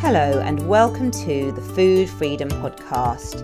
Hello, and welcome to the Food Freedom Podcast.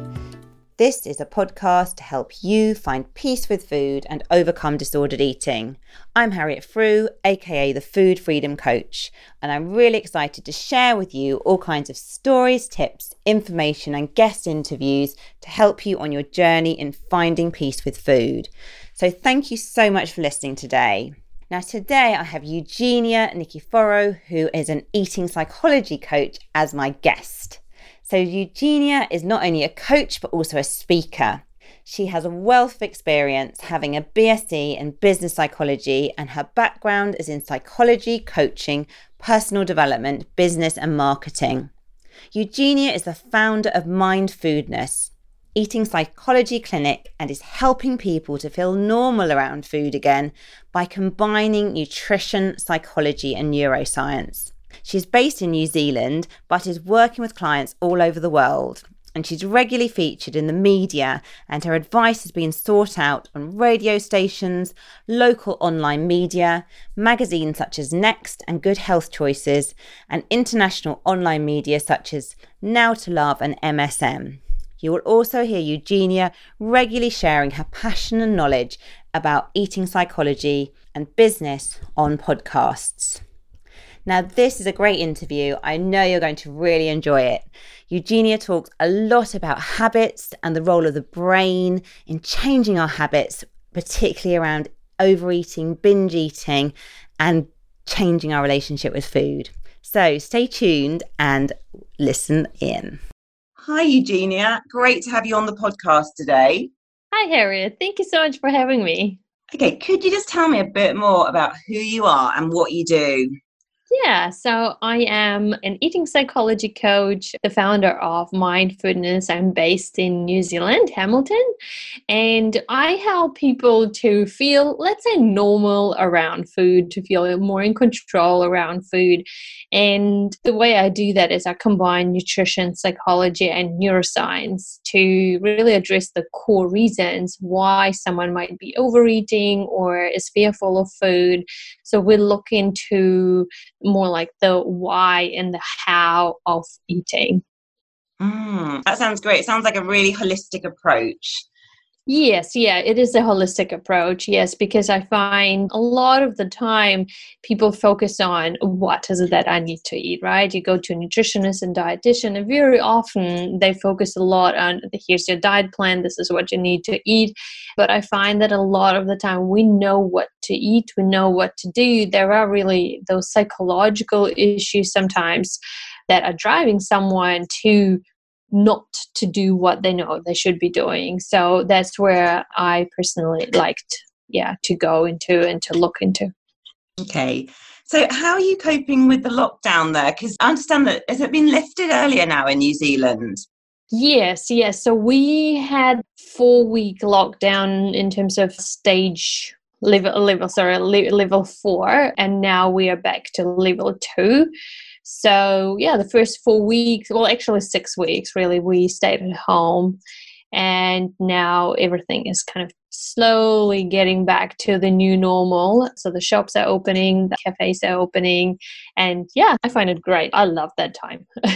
This is a podcast to help you find peace with food and overcome disordered eating. I'm Harriet Frew, aka the Food Freedom Coach, and I'm really excited to share with you all kinds of stories, tips, information, and guest interviews to help you on your journey in finding peace with food. So, thank you so much for listening today. Now, today I have Eugenia Nikiforow, who is an eating psychology coach, as my guest. So, Eugenia is not only a coach, but also a speaker. She has a wealth of experience having a BSc in business psychology, and her background is in psychology, coaching, personal development, business, and marketing. Eugenia is the founder of Mindfoodness, eating psychology clinic and is helping people to feel normal around food again by combining nutrition, psychology, and neuroscience. She's based in New Zealand but is working with clients all over the world. And she's regularly featured in the media, and her advice has been sought out on radio stations, local online media, magazines such as Next and Good Health Choices, and international online media such as Now to Love and MSN. You will also hear Eugenia regularly sharing her passion and knowledge about eating psychology and business on podcasts. Now, this is a great interview. I know you're going to really enjoy it. Eugenia talks a lot about habits and the role of the brain in changing our habits, particularly around overeating, binge eating, and changing our relationship with food. So stay tuned and listen in. Hi, Eugenia. Great to have you on the podcast today. Hi, Harriet. Thank you so much for having me. Okay, could you just tell me a bit more about who you are and what you do? Yeah, so I am an eating psychology coach, the founder of Mindfoodness. I'm based in New Zealand, Hamilton, and I help people to feel, let's say, normal around food, to feel more in control around food. And the way I do that is I combine nutrition, psychology, and neuroscience to really address the core reasons why someone might be overeating or is fearful of food. So we look into more like the why and the how of eating. Mm, that sounds great. It sounds like a really holistic approach. Yes, yeah, it is a holistic approach. Yes, because I find a lot of the time people focus on what is it that I need to eat, right? You go to a nutritionist and dietitian, and very often they focus a lot on here's your diet plan, this is what you need to eat. But I find that a lot of the time we know what to eat, we know what to do. There are really those psychological issues sometimes that are driving someone to not to do what they know they should be doing. So that's where I personally liked, yeah, to go into and to look into. Okay. So how are you coping with the lockdown there? Because I understand that has it been lifted earlier now in New Zealand? Yes, yes. So we had four week lockdown in terms of stage level level sorry level four, and now we are back to level two. So, yeah, the first four weeks, well, actually six weeks, really, we stayed at home. And now everything is kind of slowly getting back to the new normal. So the shops are opening, the cafes are opening. And yeah, I find it great. I love that time.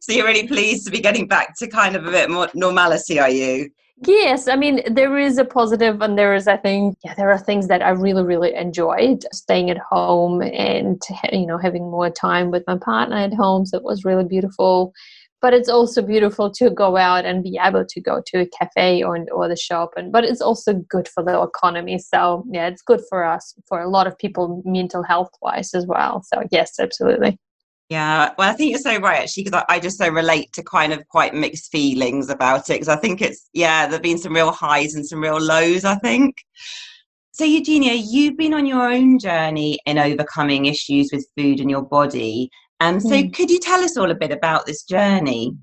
so you're really pleased to be getting back to kind of a bit more normality, are you? Yes, I mean there is a positive, and there is, I think, yeah, there are things that I really, really enjoyed staying at home and you know having more time with my partner at home. So it was really beautiful. But it's also beautiful to go out and be able to go to a cafe or or the shop, and but it's also good for the economy. So yeah, it's good for us, for a lot of people, mental health wise as well. So yes, absolutely. Yeah, well, I think you're so right actually, because I, I, just so relate to kind of quite mixed feelings about it. Because I think it's, yeah, there have been some real highs and some real lows, I think. So, Eugenia, you've been on your own journey in overcoming issues with food and your body. Um, so, mm. could you tell us all a bit about this journey?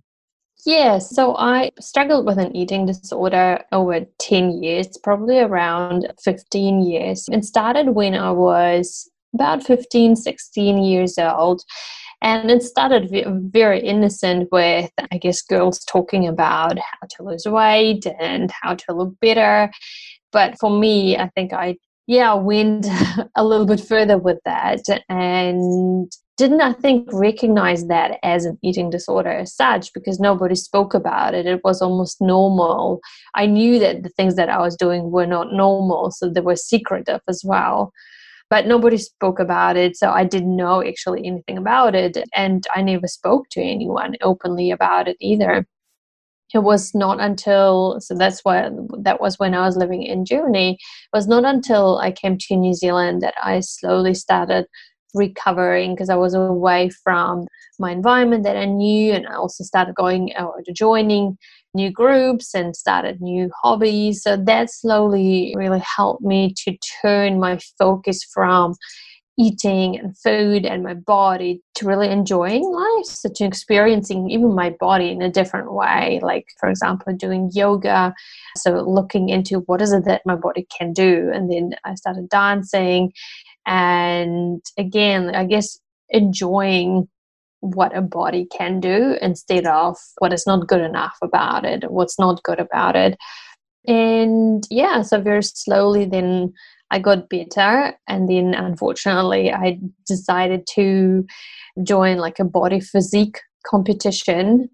Yeah, so I struggled with an eating disorder over 10 years, probably around 15 years, and started when I was about 15, 16 years old. And it started very innocent with, I guess, girls talking about how to lose weight and how to look better. But for me, I think I, yeah, went a little bit further with that. And didn't I think recognize that as an eating disorder as such because nobody spoke about it. It was almost normal. I knew that the things that I was doing were not normal, so they were secretive as well. But nobody spoke about it, so I didn't know actually anything about it, and I never spoke to anyone openly about it either. It was not until so that's why that was when I was living in Germany. It was not until I came to New Zealand that I slowly started recovering because I was away from my environment that I knew, and I also started going or uh, joining new groups and started new hobbies. So that slowly really helped me to turn my focus from eating and food and my body to really enjoying life. So to experiencing even my body in a different way like for example doing yoga. So looking into what is it that my body can do. And then i started dancing. And again i guess enjoying what a body can do instead of what is not good enough about it what's not good about it and yeah so very slowly then i got better and then unfortunately i decided to join like a body physique competition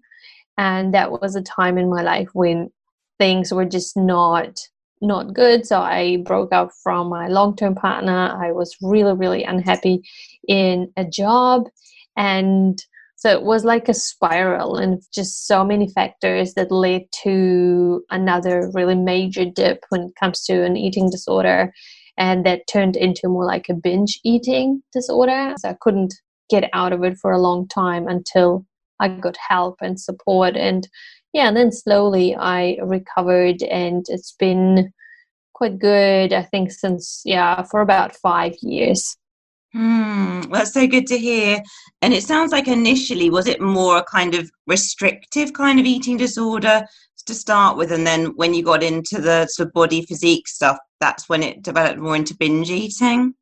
and that was a time in my life when things were just not not good. So I broke up from my long term partner. I was really, really unhappy in a job. And so it was like a spiral and just so many factors that led to another really major dip when it comes to an eating disorder. And that turned into more like a binge eating disorder. So I couldn't get out of it for a long time until I got help and support. And yeah, and then slowly I recovered, and it's been quite good. I think since yeah, for about five years. Hmm, that's so good to hear. And it sounds like initially, was it more a kind of restrictive kind of eating disorder to start with? And then when you got into the sort of body physique stuff, that's when it developed more into binge eating?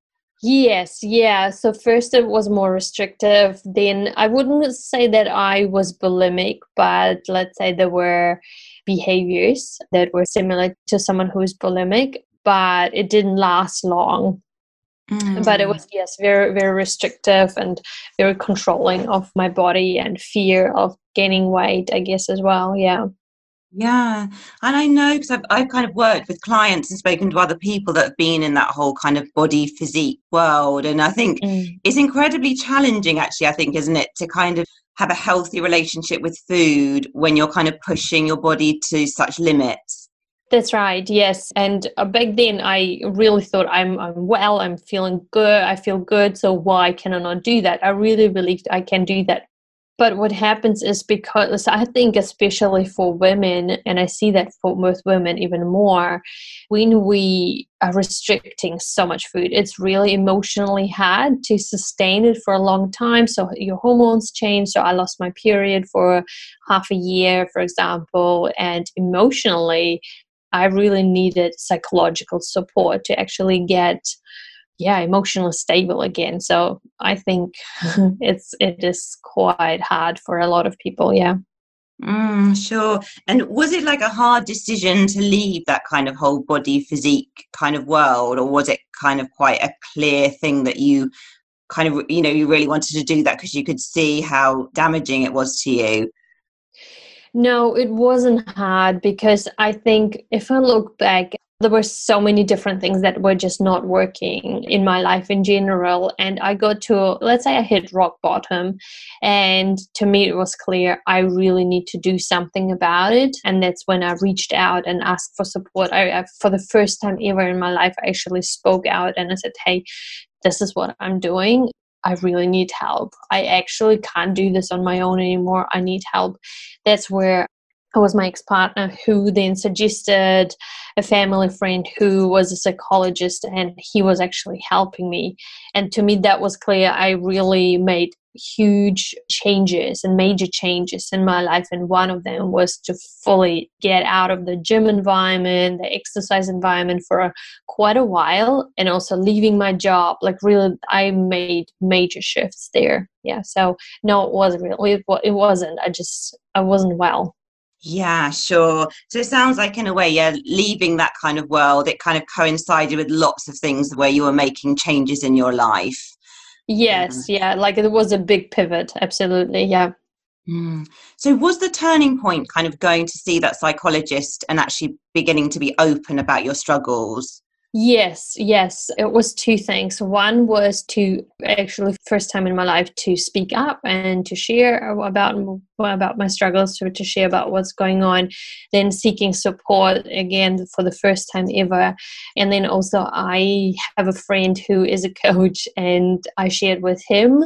Yes, yeah. So first it was more restrictive. Then I wouldn't say that I was bulimic, but let's say there were behaviors that were similar to someone who is bulimic, but it didn't last long. Mm. But it was yes, very very restrictive and very controlling of my body and fear of gaining weight, I guess as well. Yeah. Yeah, and I know because I've, I've kind of worked with clients and spoken to other people that have been in that whole kind of body physique world. And I think mm. it's incredibly challenging, actually, I think, isn't it, to kind of have a healthy relationship with food when you're kind of pushing your body to such limits. That's right. Yes, and uh, back then I really thought I'm I'm well. I'm feeling good. I feel good. So why can I not do that? I really believed I can do that but what happens is because I think, especially for women, and I see that for most women even more, when we are restricting so much food, it's really emotionally hard to sustain it for a long time. So your hormones change. So I lost my period for half a year, for example, and emotionally, I really needed psychological support to actually get yeah emotionally stable again. So i think it's it is quite hard for a lot of people yeah. Mm, sure. And was it like a hard decision to leave that kind of whole body physique kind of world or was it kind of quite a clear thing that you kind of you know you really wanted to do that because you could see how damaging it was to you no, it wasn't hard because I think if I look back there were so many different things that were just not working in my life in general. And i got to let's say i hit rock bottom and to me it was clear i really need to do something about it. And that's when i reached out and asked for support. I, I for the first time ever in my life i actually spoke out and i said hey this is what i'm doing I really need help. I actually can't do this on my own anymore. I need help. That's where it was my ex partner who then suggested a family friend who was a psychologist, and he was actually helping me. And to me, that was clear. I really made huge changes and major changes in my life. And one of them was to fully get out of the gym environment, the exercise environment for a, quite a while, and also leaving my job. Like, really, I made major shifts there. Yeah. So, no, it wasn't really, it, it wasn't. I just, I wasn't well. Yeah, sure. So it sounds like, in a way, yeah, leaving that kind of world, it kind of coincided with lots of things where you were making changes in your life. Yes, yeah, like it was a big pivot, absolutely, yeah. Mm. So, was the turning point kind of going to see that psychologist and actually beginning to be open about your struggles? Yes, yes. It was two things. One was to actually first time in my life to speak up and to share about about my struggles, to, to share about what's going on. Then seeking support again for the first time ever. And then also I have a friend who is a coach and I shared with him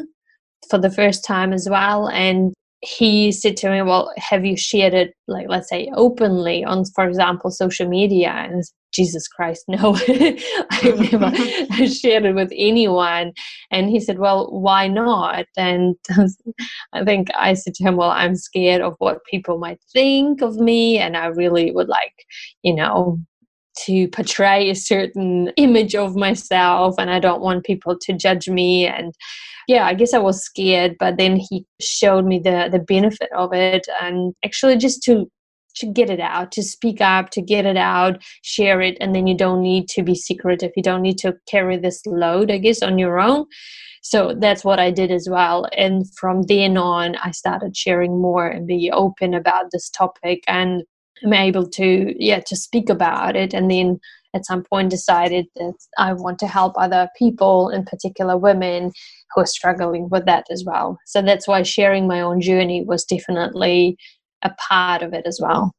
for the first time as well and he said to me, Well, have you shared it, like, let's say, openly on, for example, social media? And Jesus Christ, no, I've never shared it with anyone. And he said, Well, why not? And I think I said to him, Well, I'm scared of what people might think of me. And I really would like, you know, to portray a certain image of myself. And I don't want people to judge me. And yeah, I guess I was scared, but then he showed me the the benefit of it and actually just to to get it out, to speak up, to get it out, share it, and then you don't need to be secretive. You don't need to carry this load, I guess, on your own. So that's what I did as well. And from then on, I started sharing more and be open about this topic and I'm able to, yeah, to speak about it. And then at some point decided that I want to help other people, in particular women, who are struggling with that as well. So that's why sharing my own journey was definitely a part of it as well.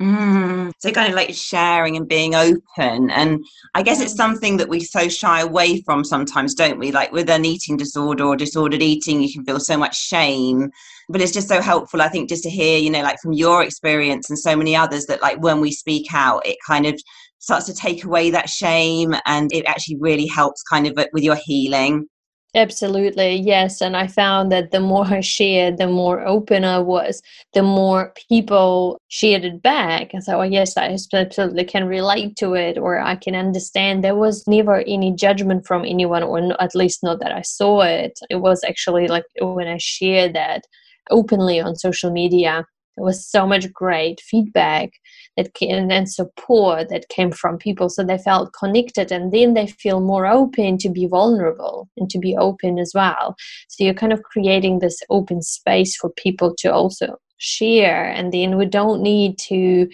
Mm, so kind of like sharing and being open and i guess it's something that we so shy away from sometimes don't we? Like with an eating disorder or disordered eating you can feel so much shame. But it's just so helpful i think just to hear you know like from your experience and so many others that like when we speak out it kind of starts to take away that shame and it actually really helps kind of with your healing Absolutely, yes. And I found that the more I shared, the more open I was, the more people shared it back. And so, oh, yes, I absolutely can relate to it or I can understand. There was never any judgment from anyone, or at least not that I saw it. It was actually like when I shared that openly on social media, there was so much great feedback that came, and support that came from people so they felt connected and then they feel more open to be vulnerable and to be open as well. So you're kind of creating this open space for people to also share and then we don't need to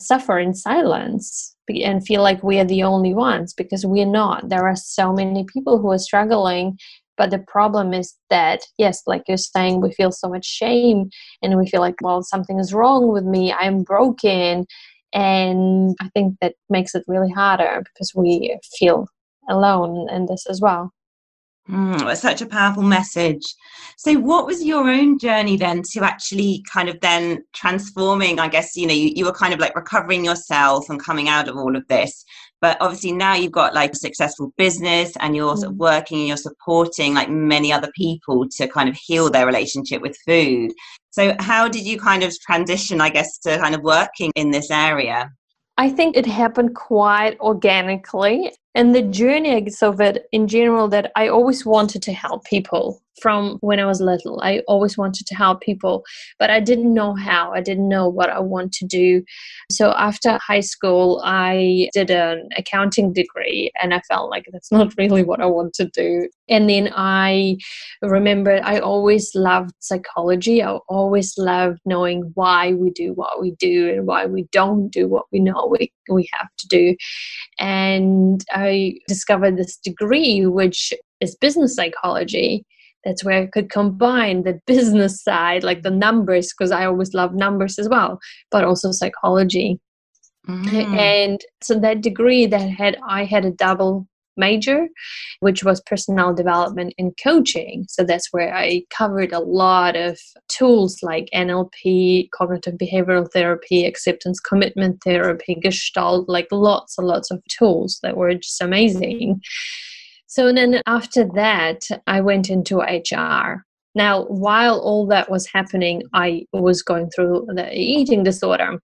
suffer in silence and feel like we are the only ones because we're not. There are so many people who are struggling but the problem is that, yes, like you're saying, we feel so much shame and we feel like, well, something is wrong with me, I'm broken. And I think that makes it really harder because we feel alone in this as well. Mm, such a powerful message. So, what was your own journey then to actually kind of then transforming? I guess, you know, you, you were kind of like recovering yourself and coming out of all of this but obviously now you've got like a successful business and you're sort of mm. working and you're supporting like many other people to kind of heal their relationship with food. So how did you kind of transition i guess to kind of working in this area? I think it happened quite organically and the journey of it in general that i always wanted to help people from when I was little. I always wanted to help people, but I didn't know how. I didn't know what I want to do. So after high school, I did an accounting degree and I felt like that's not really what I want to do. And then I remember I always loved psychology. I always loved knowing why we do what we do and why we don't do what we know we, we have to do. And I discovered this degree, which is business psychology that's where I could combine the business side, like the numbers, because I always love numbers as well, but also psychology. Mm. And so that degree that had I had a double major, which was personal development and coaching. So that's where I covered a lot of tools like NLP, cognitive behavioral therapy, acceptance commitment therapy, gestalt, like lots and lots of tools that were just amazing. So then after that, I went into HR. Now, while all that was happening, I was going through the eating disorder.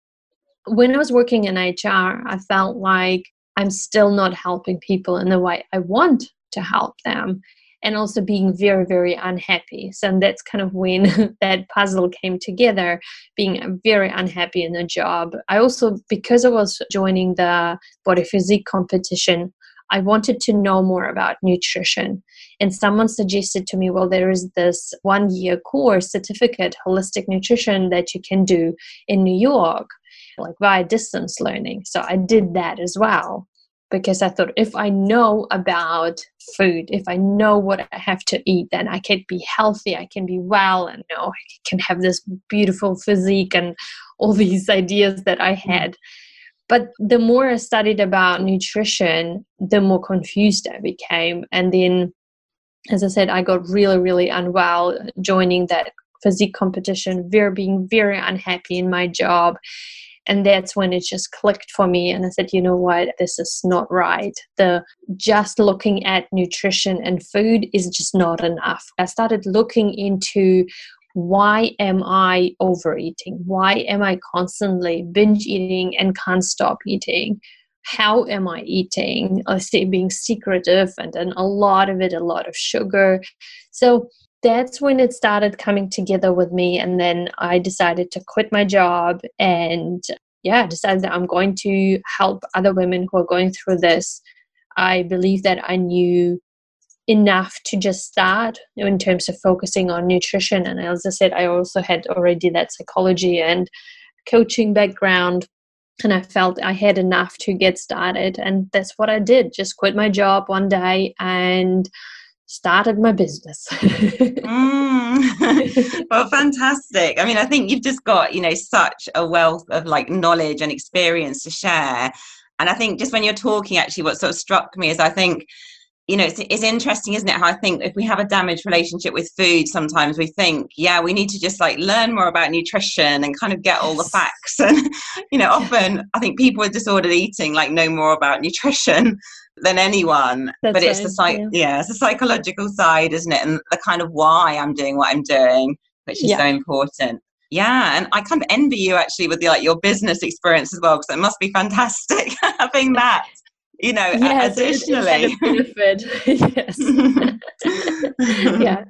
When I was working in HR, I felt like I'm still not helping people in the way I want to help them. And also being very very unhappy. So that's kind of when that puzzle came together being very unhappy in the job. I also because i was joining the body physique competition I wanted to know more about nutrition. And someone suggested to me, well, there is this one year course certificate, holistic nutrition, that you can do in New York, like via distance learning. So I did that as well because I thought if I know about food, if I know what I have to eat, then I can be healthy, I can be well, and you know, I can have this beautiful physique and all these ideas that I mm. had. But the more I studied about nutrition, the more confused I became. And then, as I said, I got really, really unwell joining that physique competition, very being very unhappy in my job and that's when it just clicked for me and i said you know what? This is not right. The just looking at nutrition and food is just not enough. I started looking into why am i overeating? Why am i constantly binge eating and can't stop eating? How am i eating? I say being secretive and then a lot of it a lot of sugar. So that's when it started coming together with me and then i decided to quit my job and yeah decided that i'm going to help other women who are going through this. I believe that i knew enough to just start in terms of focusing on nutrition and as i said i also had already that psychology and coaching background and i felt i had enough to get started and that's what i did just quit my job one day and started my business. mm. well, fantastic. I mean, I think you've just got, you know, such a wealth of like knowledge and experience to share. And I think just when you're talking, actually, what sort of struck me is I think, you know, it's, it's interesting, isn't it? How I think if we have a damaged relationship with food, sometimes we think, yeah, we need to just like learn more about nutrition and kind of get all the facts. And, you know, often I think people with disordered eating like know more about nutrition than anyone. That's but it's right, the psych- yeah. yeah. it's the psychological side, isn't it? And the kind of why I'm doing what I'm doing, which is yeah. so important. Yeah, and I kind of envy you actually with the, like your business experience as well, because it must be fantastic having that. You know, yes, additionally. yes. yeah.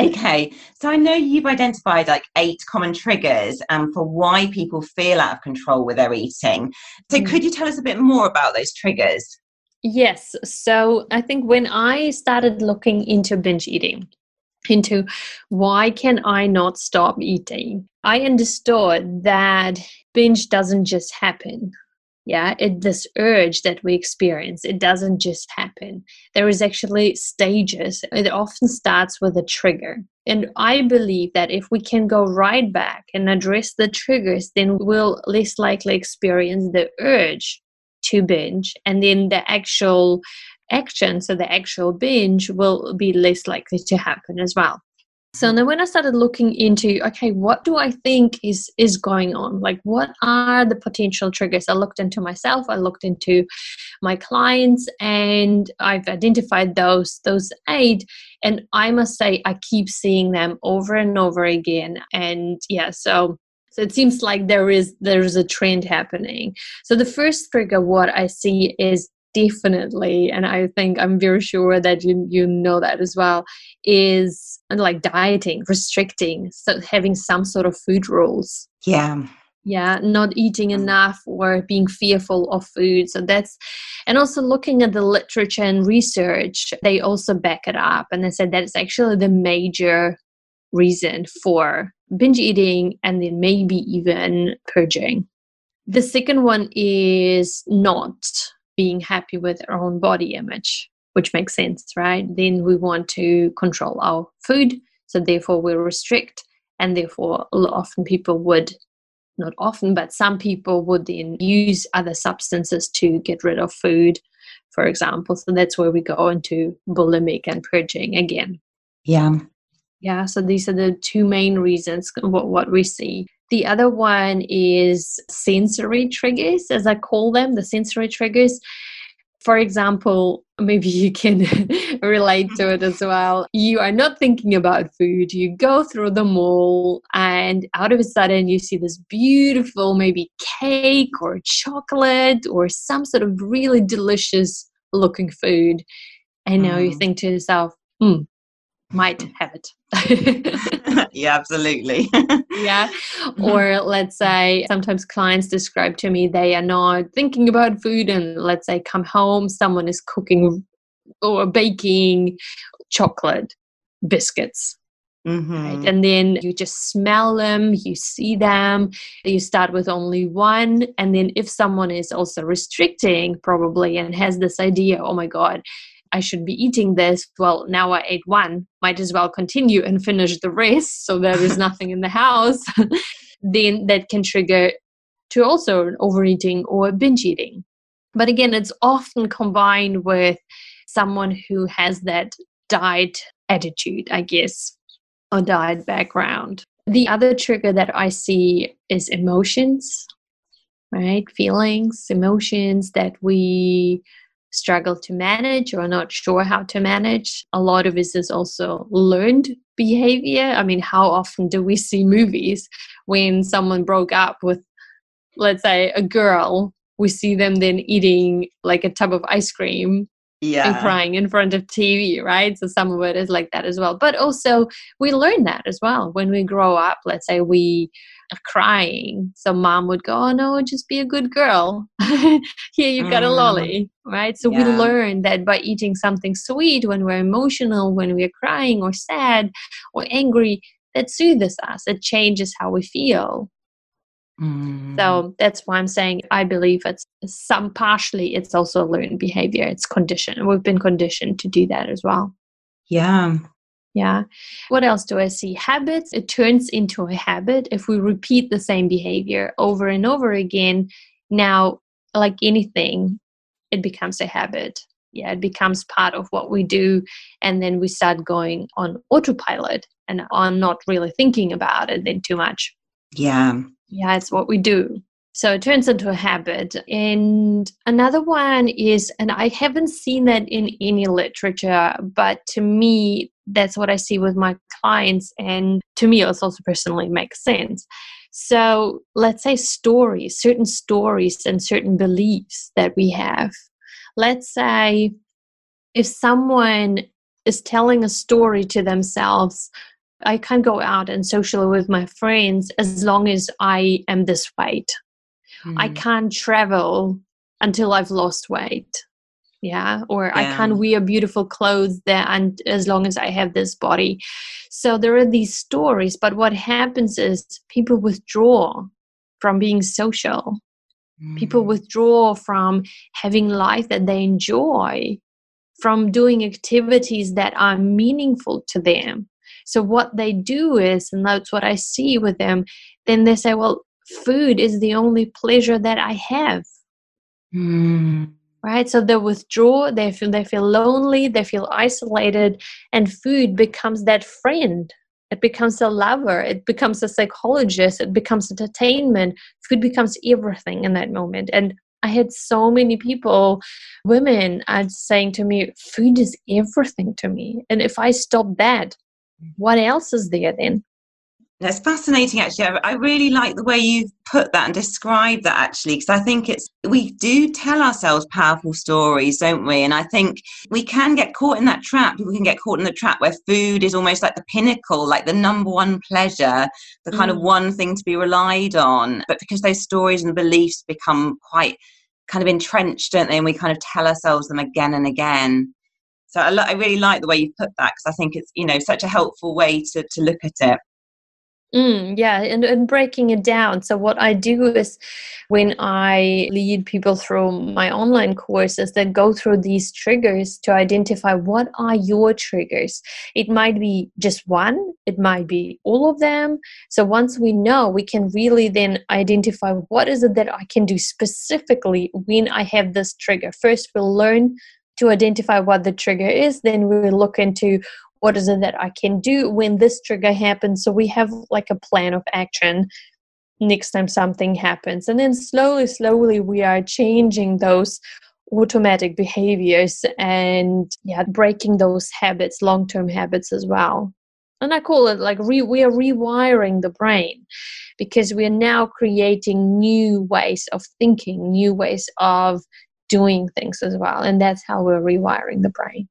Okay, so I know you've identified like eight common triggers um, for why people feel out of control with their eating. So, mm. could you tell us a bit more about those triggers? Yes. So I think when I started looking into binge eating, into why can I not stop eating, I understood that binge doesn't just happen. Yeah, it this urge that we experience, it doesn't just happen. There is actually stages. It often starts with a trigger. And I believe that if we can go right back and address the triggers, then we'll less likely experience the urge to binge and then the actual action so the actual binge will be less likely to happen as well. So then when i started looking into okay what do i think is is going on? Like what are the potential triggers? I looked into myself i looked into my clients and i've identified those those eight and i must say i keep seeing them over and over again. And yeah so so it seems like there is there's a trend happening. So the first trigger, what I see is definitely, and I think I'm very sure that you you know that as well, is like dieting, restricting, so having some sort of food rules. Yeah yeah not eating mm. enough or being fearful of food so that's and also looking at the literature and research they also back it up and they said that it's actually the major reason for binge eating and then maybe even purging. The second one is not being happy with our own body image, which makes sense, right? Then we want to control our food, so therefore we restrict, and therefore often people would not often, but some people would then use other substances to get rid of food, for example. So that's where we go into bulimic and purging again. Yeah. Yeah, so these are the two main reasons what, what we see. The other one is sensory triggers, as I call them, the sensory triggers. For example, maybe you can relate to it as well. You are not thinking about food. You go through the mall, and out of a sudden, you see this beautiful, maybe cake or chocolate or some sort of really delicious looking food. And now you mm. think to yourself, hmm, might have it. yeah, absolutely. yeah. Or let's say sometimes clients describe to me they are not thinking about food and let's say come home, someone is cooking or baking chocolate biscuits. Mm-hmm. Right? And then you just smell them, you see them, you start with only one. And then if someone is also restricting, probably, and has this idea, oh my God, I should be eating this. Well, now I ate one, might as well continue and finish the rest so there is nothing in the house. then that can trigger to also overeating or binge eating. But again, it's often combined with someone who has that diet attitude, I guess, or diet background. The other trigger that I see is emotions, right? Feelings, emotions that we struggle to manage or not sure how to manage. A lot of this is also learned behavior. I mean, how often do we see movies when someone broke up with, let's say, a girl? We see them then eating like a tub of ice cream yeah. and crying in front of TV, right? So some of it is like that as well. But also, we learn that as well when we grow up. Let's say we are crying. So mom would go, Oh no, just be a good girl. Here you've got a mm. lolly. Right. So yeah. we learn that by eating something sweet when we're emotional, when we're crying or sad or angry, that soothes us. It changes how we feel. Mm. So that's why I'm saying I believe it's some partially it's also learned behavior. It's conditioned. We've been conditioned to do that as well. Yeah. Yeah. What else do I see? Habits, it turns into a habit if we repeat the same behavior over and over again. Now, like anything, it becomes a habit. Yeah, it becomes part of what we do. And then we start going on autopilot and on not really thinking about it then too much. Yeah. Yeah, it's what we do. So it turns into a habit. And another one is, and I haven't seen that in any literature, but to me, that's what I see with my clients. And to me, it also personally makes sense. So let's say stories, certain stories and certain beliefs that we have. Let's say if someone is telling a story to themselves I can't go out and social with my friends as long as I am this weight mm. i can't travel until i've lost weight yeah or yeah. i can't wear beautiful clothes there and as long as i have this body so there are these stories but what happens is people withdraw from being social mm. people withdraw from having life that they enjoy from doing activities that are meaningful to them so what they do is and that's what i see with them then they say well food is the only pleasure that I have. Mm. Right? So they withdraw, they feel they feel lonely, they feel isolated, and food becomes that friend. It becomes a lover, it becomes a psychologist, it becomes entertainment. Food becomes everything in that moment. And I had so many people, women, are saying to me, food is everything to me. And if I stop that, what else is there then? That's fascinating, actually. I really like the way you've put that and described that, actually, because I think it's we do tell ourselves powerful stories, don't we? And I think we can get caught in that trap. We can get caught in the trap where food is almost like the pinnacle, like the number one pleasure, the kind mm. of one thing to be relied on. But because those stories and beliefs become quite kind of entrenched, don't they? And we kind of tell ourselves them again and again. So I, lo- I really like the way you put that because I think it's you know such a helpful way to to look at it. Mm, yeah, and, and breaking it down. So, what I do is when I lead people through my online courses, then go through these triggers to identify what are your triggers. It might be just one, it might be all of them. So, once we know, we can really then identify what is it that I can do specifically when I have this trigger. First, we'll learn to identify what the trigger is, then we'll look into what is it that I can do when this trigger happens? So we have like a plan of action next time something happens. And then slowly, slowly, we are changing those automatic behaviors and yeah, breaking those habits, long term habits as well. And I call it like re- we are rewiring the brain because we are now creating new ways of thinking, new ways of doing things as well. And that's how we're rewiring the brain.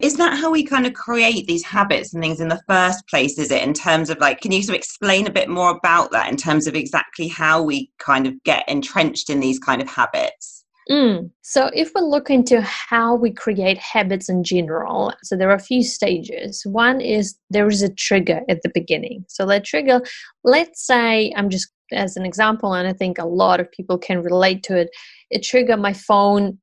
Is that how we kind of create these habits and things in the first place? Is it in terms of like, can you sort of explain a bit more about that in terms of exactly how we kind of get entrenched in these kind of habits? Mm. So, if we look into how we create habits in general, so there are a few stages. One is there is a trigger at the beginning. So, that trigger, let's say, I'm just as an example, and I think a lot of people can relate to it. It trigger my phone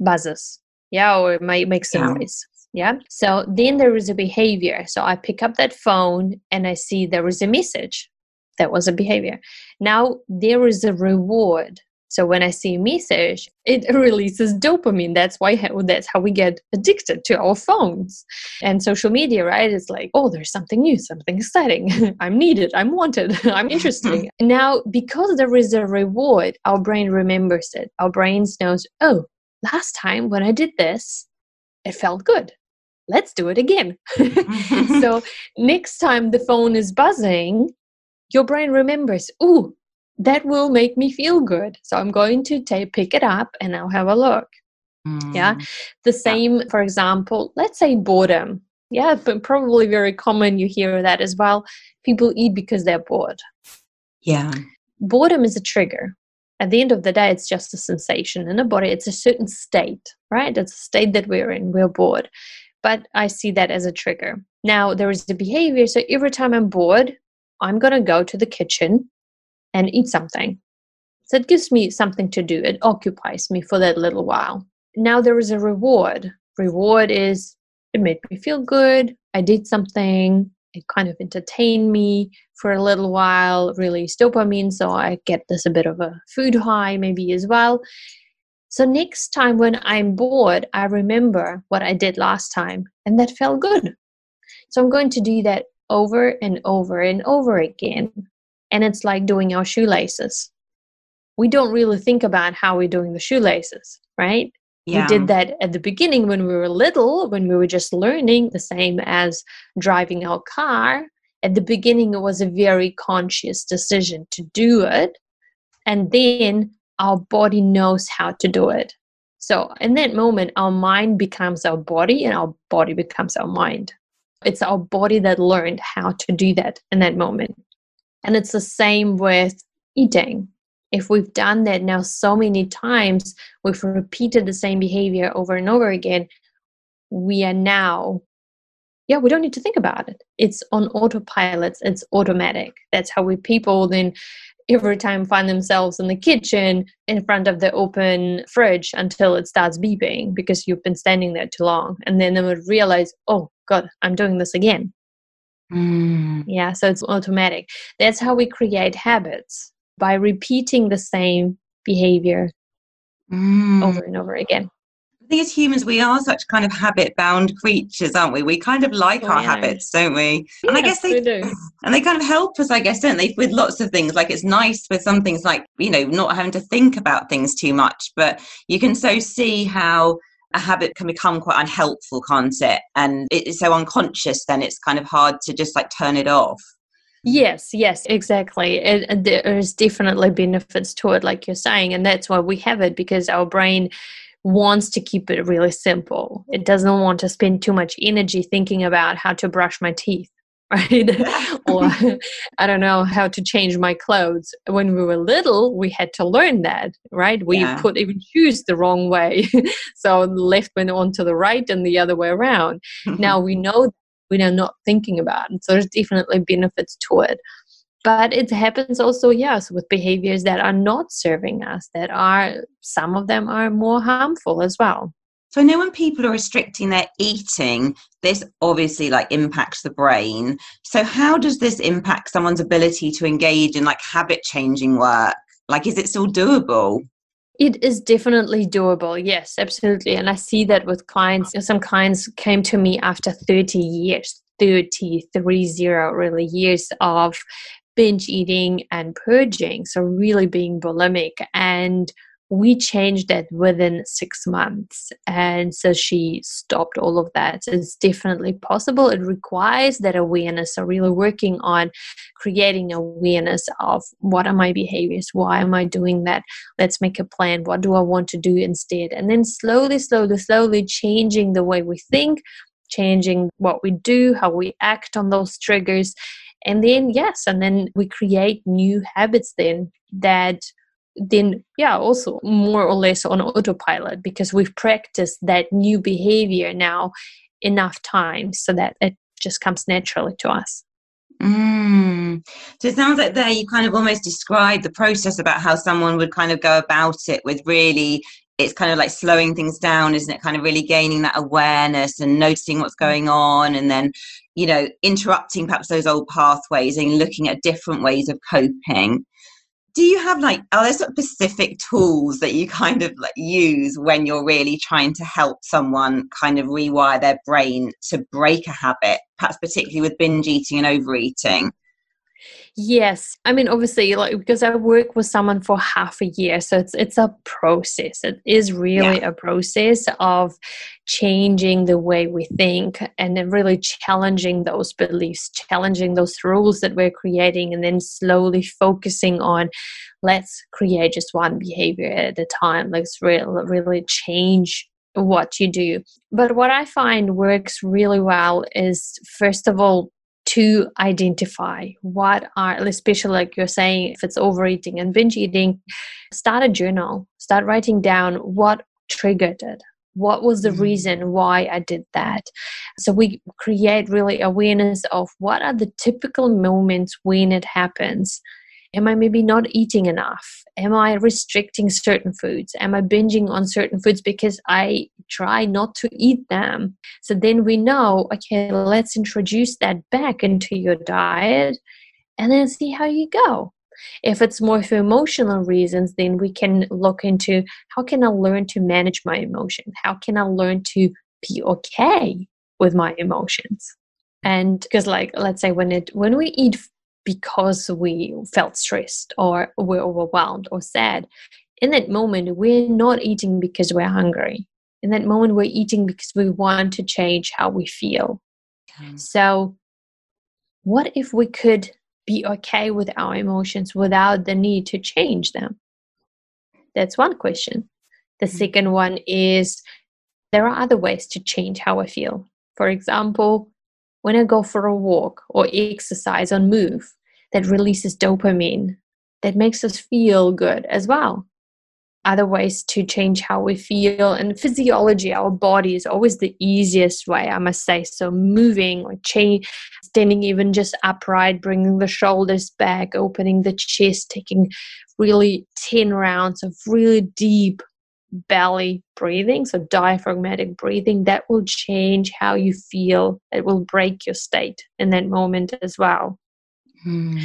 buzzes, yeah, or it might make some yeah. noise. Yeah. So then there is a behavior. So I pick up that phone and I see there is a message. That was a behavior. Now there is a reward. So when I see a message, it releases dopamine. That's why that's how we get addicted to our phones and social media, right? It's like, oh, there's something new, something exciting. I'm needed, I'm wanted, I'm mm-hmm. interesting. now, because there is a reward, our brain remembers it. Our brain knows, oh, last time when I did this, it felt good let's do it again. Mm-hmm. so next time the phone is buzzing, your brain remembers, ooh, that will make me feel good. So I'm going to take pick it up and I'll have a look. Mm. Yeah. The same, yeah. for example, let's say boredom. Yeah, but probably very common. You hear that as well. People eat because they're bored. Yeah. Boredom is a trigger. At the end of the day, it's just a sensation in the body. It's a certain state, right? It's a state that we're in. We're bored but I see that as a trigger. Now, there is the behavior. So every time I'm bored, I'm going to go to the kitchen and eat something. So it gives me something to do. It occupies me for that little while. Now there is a reward. Reward is it made me feel good. I did something. It kind of entertained me for a little while, released dopamine. So I get this a bit of a food high, maybe as well. So next time when I'm bored, I remember what I did last time and that felt good. So I'm going to do that over and over and over again. And it's like doing our shoelaces. We don't really think about how we're doing the shoelaces, right? Yeah. We did that at the beginning when we were little, when we were just learning, the same as driving our car. At the beginning, it was a very conscious decision to do it. And then our body knows how to do it. So, in that moment, our mind becomes our body and our body becomes our mind. It's our body that learned how to do that in that moment. And it's the same with eating. If we've done that now so many times, we've repeated the same behavior over and over again, we are now, yeah, we don't need to think about it. It's on autopilot, it's automatic. That's how we people then every time find themselves in the kitchen in front of the open fridge until it starts beeping because you've been standing there too long and then they would realize oh god i'm doing this again mm. yeah so it's automatic that's how we create habits by repeating the same behavior mm. over and over again I think as humans, we are such kind of habit bound creatures, aren't we? We kind of like oh, our yeah. habits, don't we? Yes, and I guess they do. And they kind of help us, I guess, don't they, with lots of things. Like it's nice with some things like, you know, not having to think about things too much, but you can so see how a habit can become quite unhelpful, can't it? And it's so unconscious, then it's kind of hard to just like turn it off. Yes, yes, exactly. There's definitely benefits to it, like you're saying. And that's why we have it because our brain wants to keep it really simple. It doesn't want to spend too much energy thinking about how to brush my teeth, right? or I don't know how to change my clothes. When we were little, we had to learn that, right? We yeah. put even shoes the wrong way. so the left went on to the right and the other way around. now we know we are not thinking about it. So there's definitely benefits to it but it happens also yes with behaviors that are not serving us that are some of them are more harmful as well so I know when people are restricting their eating, this obviously like impacts the brain. So how does this impact someone's ability to engage in like habit changing work? Like is it still doable? It is definitely doable. Yes, absolutely. And I see that with clients. Some clients came to me after 30 years, 30, 30 really years of binge eating and purging, so really being bulimic. And we changed that within six months. And so she stopped all of that. It's definitely possible. It requires that awareness. So, really working on creating awareness of what are my behaviors? Why am I doing that? Let's make a plan. What do I want to do instead? And then slowly, slowly, slowly changing the way we think changing what we do, how we act on those triggers. And then, yes, and then we create new habits then that then yeah also more or less on autopilot because we've practiced that new behavior now enough times so that it just comes naturally to us Mm. So it sounds like there you kind of almost describe the process about how someone would kind of go about it with really it's kind of like slowing things down, isn't it? Kind of really gaining that awareness and noticing what's going on and then, you know, interrupting perhaps those old pathways and looking at different ways of coping do you have like are there sort of specific tools that you kind of like use when you're really trying to help someone kind of rewire their brain to break a habit perhaps particularly with binge eating and overeating Yes, I mean obviously like because I work with someone for half a year, so it's it's a process. It is really yeah. a process of changing the way we think and then really challenging those beliefs, challenging those rules that we're creating, and then slowly focusing on let's create just one behavior at a time. Let's really really change what you do. But what I find works really well is first of all to identify what are especially like you're saying if it's overeating and binge eating start a journal start writing down what triggered it what was the mm-hmm. reason why i did that so we create really awareness of what are the typical moments when it happens Am I maybe not eating enough? Am I restricting certain foods? Am I binging on certain foods because I try not to eat them? So then we know, okay, let's introduce that back into your diet and then see how you go. If it's more for emotional reasons, then we can look into how can I learn to manage my emotion? How can I learn to be okay with my emotions? And because like let's say when it when we eat because we felt stressed or we're overwhelmed or sad. In that moment, we're not eating because we're hungry. In that moment, we're eating because we want to change how we feel. Okay. So, what if we could be okay with our emotions without the need to change them? That's one question. The mm-hmm. second one is there are other ways to change how I feel. For example, when I go for a walk or exercise or move, that releases dopamine that makes us feel good as well. Other ways to change how we feel and physiology, our body is always the easiest way, I must say. So, moving or change, standing even just upright, bringing the shoulders back, opening the chest, taking really 10 rounds of really deep belly breathing, so diaphragmatic breathing, that will change how you feel. It will break your state in that moment as well. Hmm.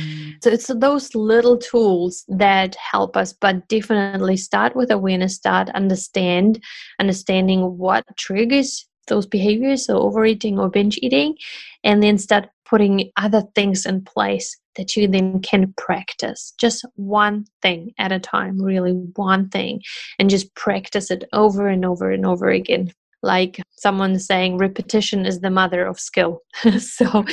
So it's those little tools that help us, but definitely start with awareness, start understand, understanding what triggers those behaviors, so overeating or binge eating, and then start putting other things in place that you then can practice. Just one thing at a time, really one thing, and just practice it over and over and over again. Like someone saying repetition is the mother of skill. So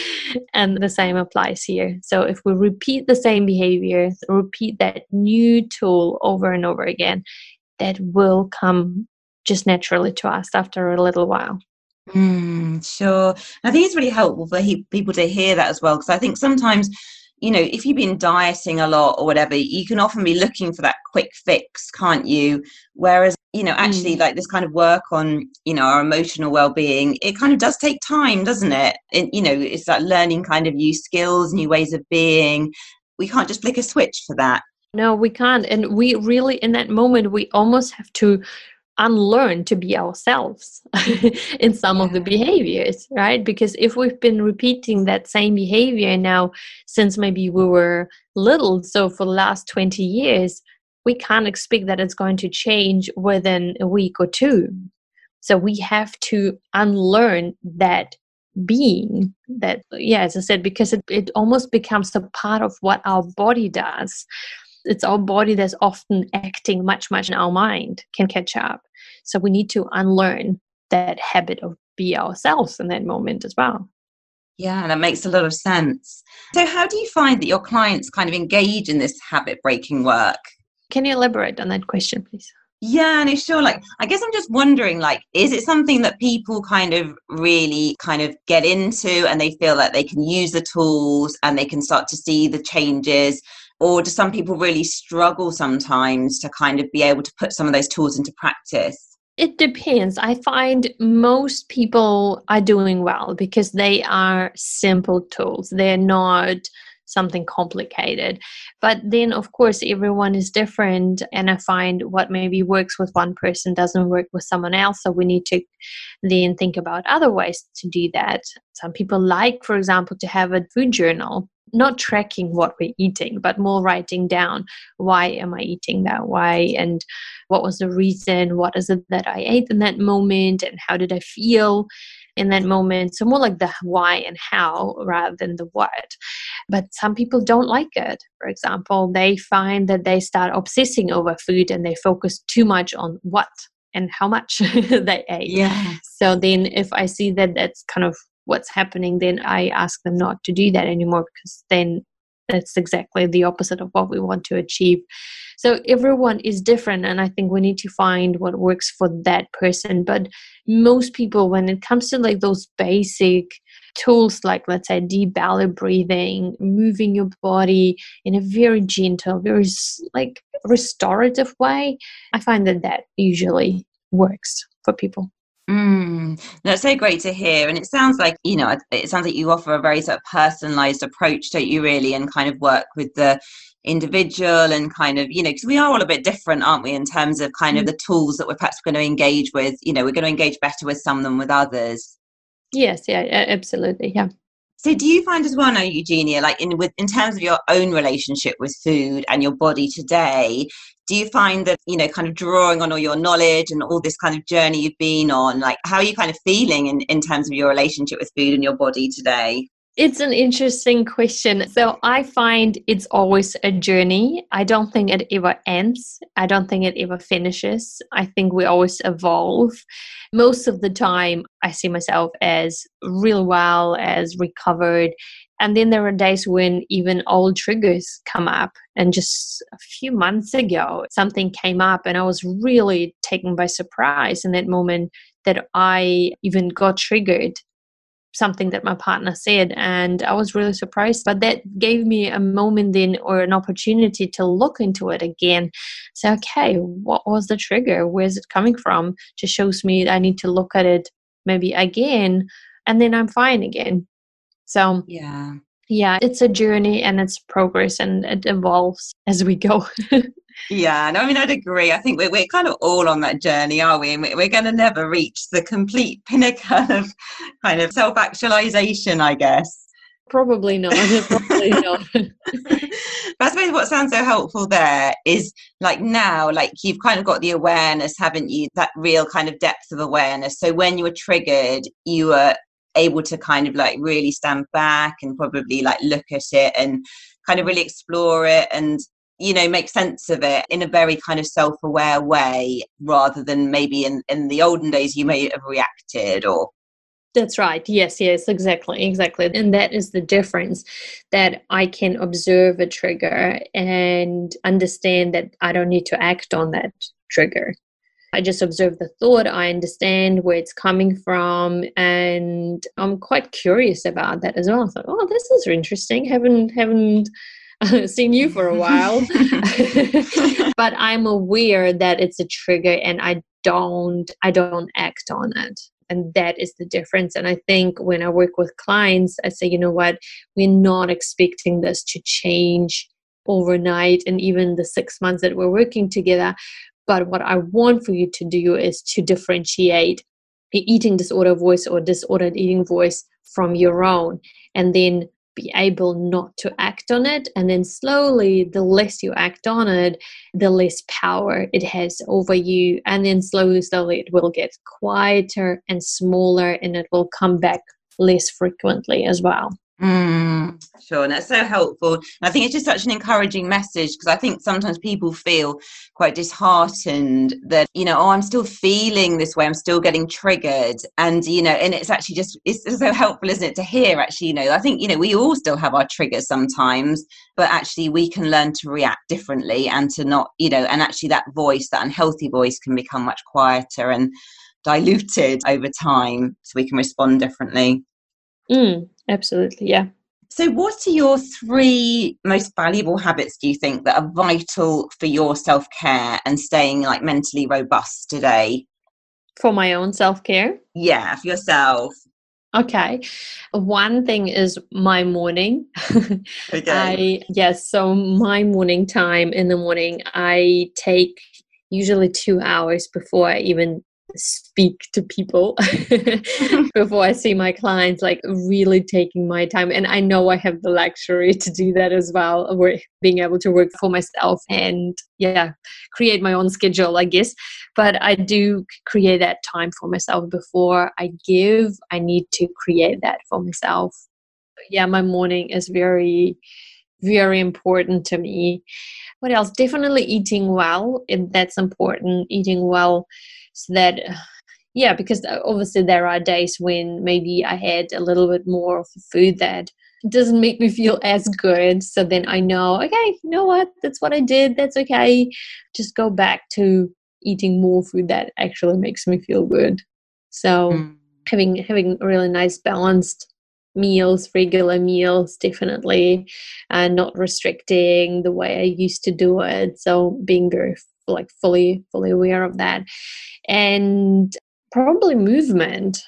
and the same applies here. So if we repeat the same behavior repeat that new tool over and over again that will come just naturally to us after a little while. Mm, sure. I think it's really helpful for he- people to hear that as well because i think sometimes you know, if you've been dieting a lot or whatever, you can often be looking for that quick fix, can't you? Whereas, you know, actually, mm. like this kind of work on, you know, our emotional well being, it kind of does take time, doesn't it? And, You know, it's like learning kind of new skills, new ways of being. We can't just flick a switch for that. No, we can't. And we really, in that moment, we almost have to unlearn to be ourselves in some of the behaviors right? Because if we've been repeating that same behavior now since maybe we were little so for the last 20 years we can't expect that it's going to change within a week or two. So we have to unlearn that being that yeah as i said because it, it almost becomes a part of what our body does it's our body that's often acting much much in our mind can catch up. So we need to unlearn that habit of be ourselves in that moment as well. Yeah that makes a lot of sense. So how do you find that your clients kind of engage in this habit breaking work? Can you elaborate on that question please? Yeah, and no, it's sure. Like, I guess I'm just wondering, like, is it something that people kind of really kind of get into and they feel like they can use the tools and they can start to see the changes? Or do some people really struggle sometimes to kind of be able to put some of those tools into practice? It depends. I find most people are doing well because they are simple tools. They're not something complicated. But then, of course, everyone is different. And I find what maybe works with one person doesn't work with someone else. So we need to then think about other ways to do that. Some people like, for example, to have a food journal not tracking what we're eating, but more writing down why am I eating that? Why and what was the reason? What is it that I ate in that moment? And how did I feel? in that moment. So more like the why and how rather than the what. But some people don't like it. For example, they find that they start obsessing over food and they focus too much on what and how much they ate. Yeah. So then if I see that that's kind of what's happening, then I ask them not to do that anymore because then that's exactly the opposite of what we want to achieve. So everyone is different, and I think we need to find what works for that person. But most people, when it comes to like those basic tools, like let's say deep belly breathing, moving your body in a very gentle, very like restorative way, I find that that usually works for people. Mm, that's so great to hear. And it sounds like, you know, it sounds like you offer a very sort of personalized approach, don't you, really, and kind of work with the individual and kind of, you know, because we are all a bit different, aren't we, in terms of kind of mm. the tools that we're perhaps going to engage with. You know, we're going to engage better with some than with others. Yes, yeah, absolutely. Yeah. So, do you find as well now, Eugenia, like in with in terms of your own relationship with food and your body today, do you find that you know, kind of drawing on all your knowledge and all this kind of journey you've been on, like how are you kind of feeling in in terms of your relationship with food and your body today? It's an interesting question. So I find it's always a journey. I don't think it ever ends. I don't think it ever finishes. I think we always evolve. Most of the time, I see myself as real well, as recovered. And then there are days when even old triggers come up. And just a few months ago, something came up, and I was really taken by surprise in that moment that I even got triggered something that my partner said and i was really surprised. But that gave me a moment then or an opportunity to look into it again. Say okay what was the trigger? Where's it coming from? Just shows me i need to look at it maybe again and then i'm fine again. So yeah. yeah it's a journey and it's progress and it evolves as we go Yeah, no, I mean, I'd agree. I think we're, we're kind of all on that journey, are we? And we're going to never reach the complete pinnacle of kind of self actualization, I guess. Probably not. Probably not. but I suppose what sounds so helpful there is like now, like you've kind of got the awareness, haven't you? That real kind of depth of awareness. So when you were triggered, you were able to kind of like really stand back and probably like look at it and kind of really explore it and you know make sense of it in a very kind of self-aware way rather than maybe in in the olden days you may have reacted or that's right yes yes exactly exactly and that is the difference that i can observe a trigger and understand that i don't need to act on that trigger I just observe the thought, I understand where it's coming from, and I'm quite curious about that as well. I thought, oh, this is interesting. Haven't haven't seen you for a while. but I'm aware that it's a trigger and I don't I don't act on it. And that is the difference. And I think when I work with clients, I say, you know what, we're not expecting this to change overnight and even the six months that we're working together. But what I want for you to do is to differentiate the eating disorder voice or disordered eating voice from your own and then be able not to act on it. And then slowly, the less you act on it, the less power it has over you. And then slowly, slowly, it will get quieter and smaller and it will come back less frequently as well. Mm, sure, and that's so helpful. I think it's just such an encouraging message because I think sometimes people feel quite disheartened that you know, oh, I'm still feeling this way, I'm still getting triggered, and you know, and it's actually just it's so helpful, isn't it, to hear actually, you know, I think you know we all still have our triggers sometimes, but actually we can learn to react differently and to not, you know, and actually that voice, that unhealthy voice, can become much quieter and diluted over time, so we can respond differently. Mm, absolutely, yeah. So, what are your three most valuable habits, do you think, that are vital for your self care and staying like mentally robust today? For my own self care? Yeah, for yourself. Okay. One thing is my morning. okay. I yes, so my morning time in the morning I take usually 2 hours before I even speak to people before I see my clients, like really taking my time. And I know I have the luxury to do that as well, being able to work for myself and, yeah, create my own schedule, I guess. But I do create that time for myself before I give. I need to create that for myself. Yeah, my morning is very, very important to me. What else? Definitely eating well. That's important. Eating well so that yeah because obviously there are days when maybe i had a little bit more of food that doesn't make me feel as good. So then i know okay you know what? That's what i did. That's okay. Just go back to eating more food that actually makes me feel good. So mm. having having really nice balanced meals regular meals definitely and not restricting the way i used to do it. So being very like fully fully aware of that. And probably movement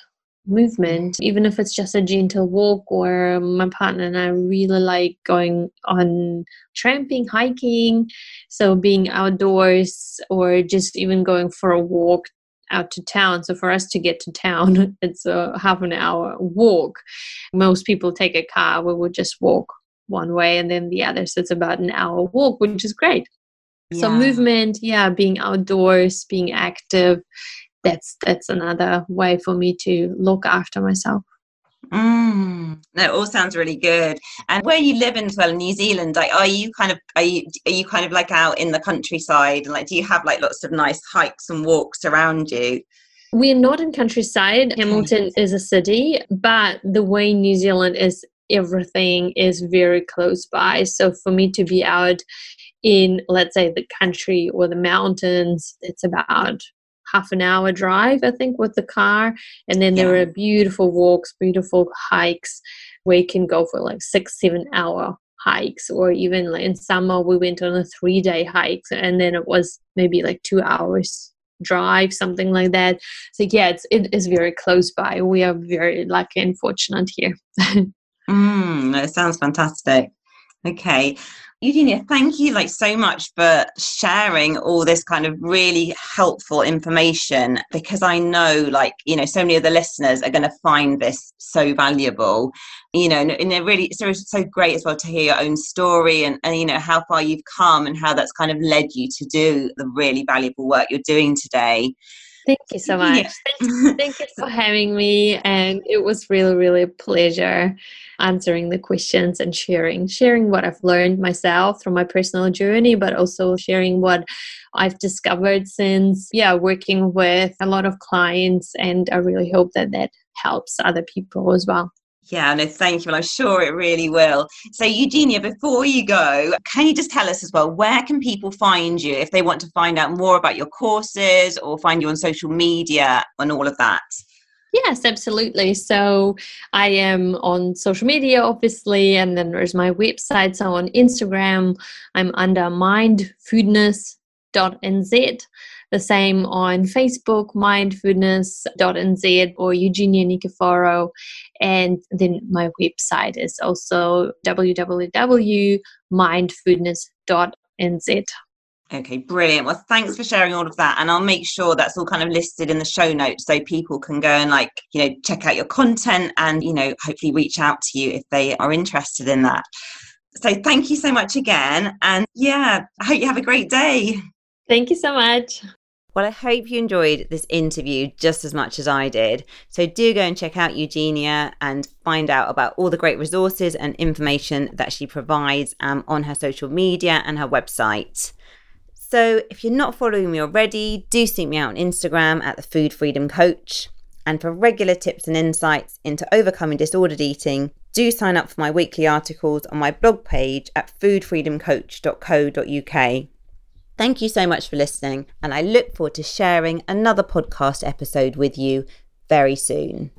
movement even if it's just a gentle walk or my partner and I really like going on tramping hiking. So being outdoors or just even going for a walk out to town. So for us to get to town it's a half an hour walk. Most people take a car we would just walk one way and then the other. So it's about an hour walk which is great yeah. so movement yeah being outdoors being active that's that's another way for me to look after myself Mm, that all sounds really good. And where you live in well, New Zealand, like, are you kind of are you are you kind of like out in the countryside, and like, do you have like lots of nice hikes and walks around you? We're not in countryside. Hamilton is a city, but the way New Zealand is, everything is very close by. So for me to be out in, let's say, the country or the mountains, it's about half an hour drive, I think, with the car. And then yeah. there are beautiful walks, beautiful hikes where you can go for like six, seven hour hikes. Or even like in summer, we went on a three day hike and then it was maybe like two hours drive something like that so yeah it's it is very close by we are very lucky and fortunate here mm, that sounds fantastic okay Eugenia, thank you like so much for sharing all this kind of really helpful information because I know like, you know, so many of the listeners are going to find this so valuable, you know, and, and they're really so, so great as well to hear your own story and, and, you know, how far you've come and how that's kind of led you to do the really valuable work you're doing today. Thank you so much. Yeah. Thank, thank you for having me. And it was really, really a pleasure answering the questions and sharing, sharing what I've learned myself from my personal journey, but also sharing what I've discovered since, yeah, working with a lot of clients. And I really hope that that helps other people as well. Yeah, no, thank you. I'm sure it really will. So, Eugenia, before you go, can you just tell us as well where can people find you if they want to find out more about your courses or find you on social media and all of that? Yes, absolutely. So I am on social media, obviously, and then there's my website. So on Instagram, I'm under mindfoodness.nz. The same on Facebook, mindfoodness.nz or Eugenia Nikiforow. And then my website is also www.mindfoodness.nz. Okay, brilliant. Well, thanks for sharing all of that. And I'll make sure that's all kind of listed in the show notes so people can go and, like, you know, check out your content and, you know, hopefully reach out to you if they are interested in that. So thank you so much again. And yeah, I hope you have a great day. Thank you so much. Well, I hope you enjoyed this interview just as much as I did. So do go and check out Eugenia and find out about all the great resources and information that she provides um, on her social media and her website. So if you're not following me already, do seek me out on Instagram at the Food Freedom Coach. And for regular tips and insights into overcoming disordered eating, do sign up for my weekly articles on my blog page at foodfreedomcoach.co.uk. Thank you so much for listening, and I look forward to sharing another podcast episode with you very soon.